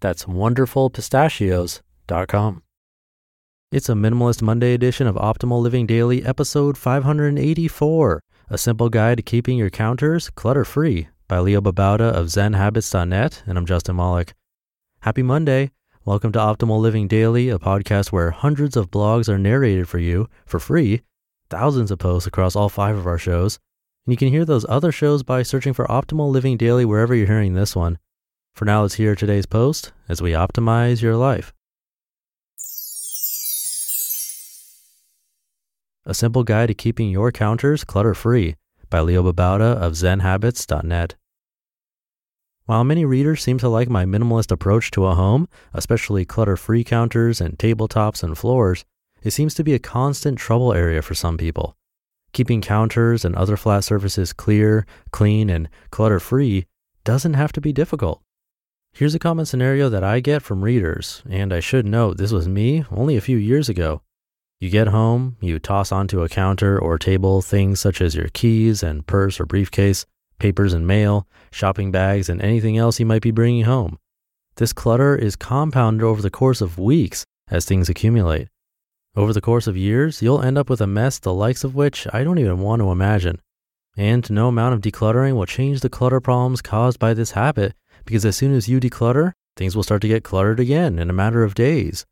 That's wonderfulpistachios.com. It's a Minimalist Monday edition of Optimal Living Daily, episode 584 A Simple Guide to Keeping Your Counters Clutter Free by Leo Babauta of ZenHabits.net. And I'm Justin Malik. Happy Monday. Welcome to Optimal Living Daily, a podcast where hundreds of blogs are narrated for you for free, thousands of posts across all five of our shows. And you can hear those other shows by searching for Optimal Living Daily wherever you're hearing this one. For now, let's hear today's post as we optimize your life. A Simple Guide to Keeping Your Counters Clutter Free by Leo Babauta of ZenHabits.net. While many readers seem to like my minimalist approach to a home, especially clutter free counters and tabletops and floors, it seems to be a constant trouble area for some people. Keeping counters and other flat surfaces clear, clean, and clutter free doesn't have to be difficult. Here's a common scenario that I get from readers, and I should note this was me only a few years ago. You get home, you toss onto a counter or table things such as your keys and purse or briefcase, papers and mail, shopping bags, and anything else you might be bringing home. This clutter is compounded over the course of weeks as things accumulate. Over the course of years, you'll end up with a mess the likes of which I don't even want to imagine. And no amount of decluttering will change the clutter problems caused by this habit because as soon as you declutter, things will start to get cluttered again in a matter of days.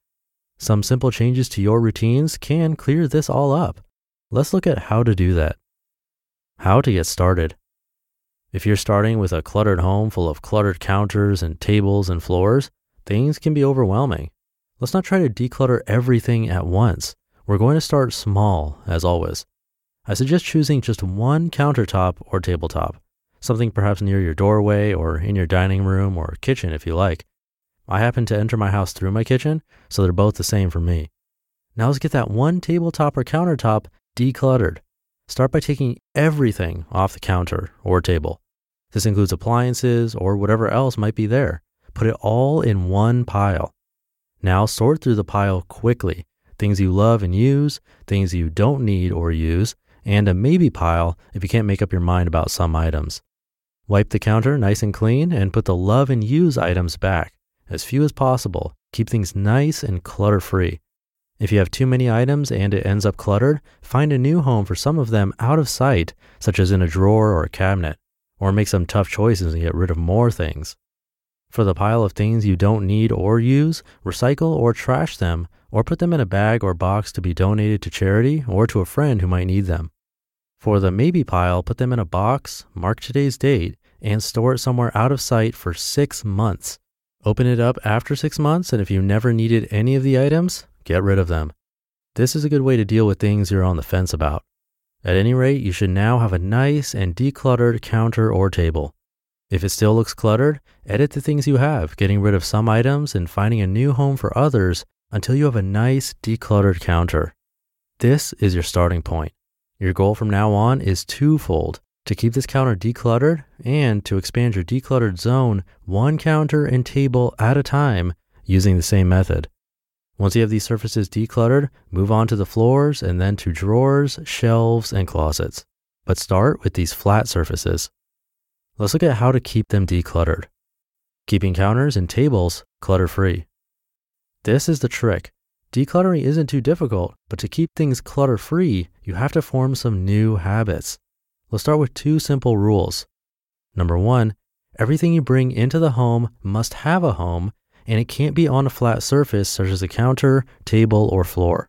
Some simple changes to your routines can clear this all up. Let's look at how to do that. How to get started. If you're starting with a cluttered home full of cluttered counters and tables and floors, things can be overwhelming. Let's not try to declutter everything at once. We're going to start small, as always. I suggest choosing just one countertop or tabletop, something perhaps near your doorway or in your dining room or kitchen if you like. I happen to enter my house through my kitchen, so they're both the same for me. Now let's get that one tabletop or countertop decluttered. Start by taking everything off the counter or table. This includes appliances or whatever else might be there. Put it all in one pile. Now sort through the pile quickly things you love and use, things you don't need or use, and a maybe pile if you can't make up your mind about some items. Wipe the counter nice and clean and put the love and use items back as few as possible. Keep things nice and clutter free. If you have too many items and it ends up cluttered, find a new home for some of them out of sight, such as in a drawer or a cabinet, or make some tough choices and get rid of more things. For the pile of things you don't need or use, recycle or trash them, or put them in a bag or box to be donated to charity or to a friend who might need them. For the maybe pile, put them in a box, mark today's date, and store it somewhere out of sight for six months. Open it up after six months, and if you never needed any of the items, get rid of them. This is a good way to deal with things you're on the fence about. At any rate, you should now have a nice and decluttered counter or table. If it still looks cluttered, edit the things you have, getting rid of some items and finding a new home for others until you have a nice decluttered counter. This is your starting point. Your goal from now on is twofold to keep this counter decluttered and to expand your decluttered zone one counter and table at a time using the same method. Once you have these surfaces decluttered, move on to the floors and then to drawers, shelves, and closets. But start with these flat surfaces. Let's look at how to keep them decluttered. Keeping counters and tables clutter free. This is the trick. Decluttering isn't too difficult, but to keep things clutter free, you have to form some new habits. Let's start with two simple rules. Number one, everything you bring into the home must have a home and it can't be on a flat surface such as a counter, table, or floor.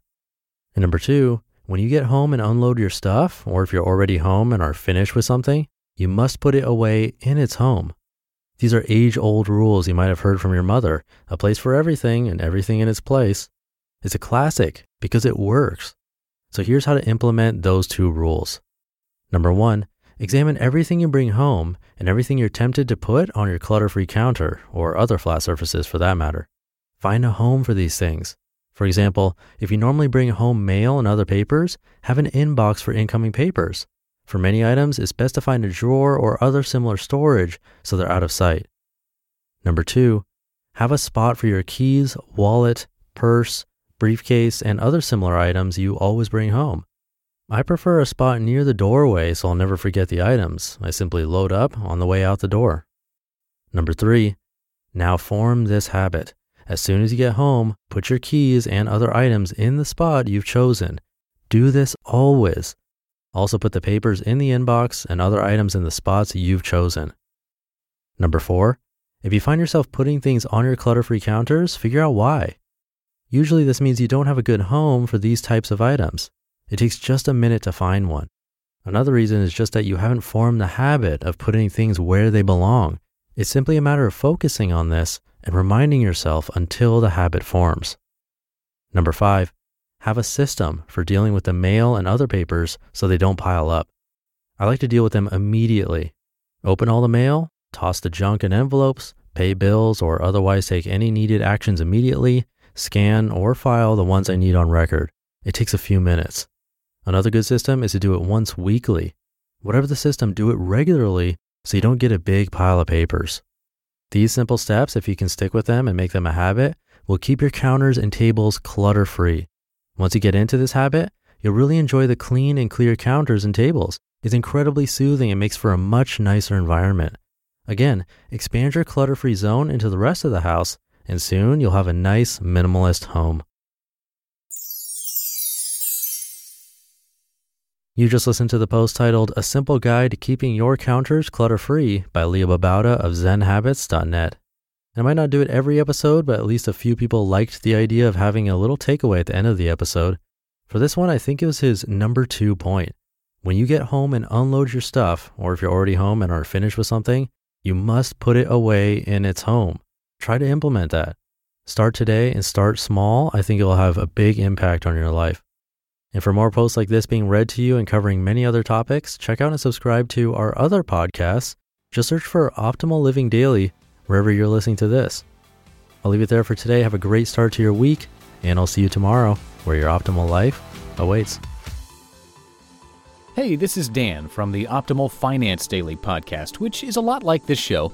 And number two, when you get home and unload your stuff, or if you're already home and are finished with something, you must put it away in its home. These are age old rules you might have heard from your mother a place for everything and everything in its place. It's a classic because it works. So here's how to implement those two rules. Number one, examine everything you bring home and everything you're tempted to put on your clutter free counter or other flat surfaces for that matter. Find a home for these things. For example, if you normally bring home mail and other papers, have an inbox for incoming papers. For many items, it's best to find a drawer or other similar storage so they're out of sight. Number two, have a spot for your keys, wallet, purse, briefcase, and other similar items you always bring home. I prefer a spot near the doorway so I'll never forget the items. I simply load up on the way out the door. Number three, now form this habit. As soon as you get home, put your keys and other items in the spot you've chosen. Do this always. Also, put the papers in the inbox and other items in the spots you've chosen. Number four, if you find yourself putting things on your clutter free counters, figure out why. Usually, this means you don't have a good home for these types of items. It takes just a minute to find one. Another reason is just that you haven't formed the habit of putting things where they belong. It's simply a matter of focusing on this and reminding yourself until the habit forms. Number five, have a system for dealing with the mail and other papers so they don't pile up. I like to deal with them immediately. Open all the mail, toss the junk in envelopes, pay bills, or otherwise take any needed actions immediately, scan or file the ones I need on record. It takes a few minutes. Another good system is to do it once weekly. Whatever the system, do it regularly so you don't get a big pile of papers. These simple steps, if you can stick with them and make them a habit, will keep your counters and tables clutter free. Once you get into this habit, you'll really enjoy the clean and clear counters and tables. It's incredibly soothing and makes for a much nicer environment. Again, expand your clutter free zone into the rest of the house, and soon you'll have a nice minimalist home. You just listened to the post titled A Simple Guide to Keeping Your Counters Clutter Free by Leo Babauta of ZenHabits.net. I might not do it every episode, but at least a few people liked the idea of having a little takeaway at the end of the episode. For this one, I think it was his number two point. When you get home and unload your stuff, or if you're already home and are finished with something, you must put it away in its home. Try to implement that. Start today and start small. I think it will have a big impact on your life. And for more posts like this being read to you and covering many other topics, check out and subscribe to our other podcasts. Just search for Optimal Living Daily wherever you're listening to this. I'll leave it there for today. Have a great start to your week, and I'll see you tomorrow where your optimal life awaits. Hey, this is Dan from the Optimal Finance Daily podcast, which is a lot like this show,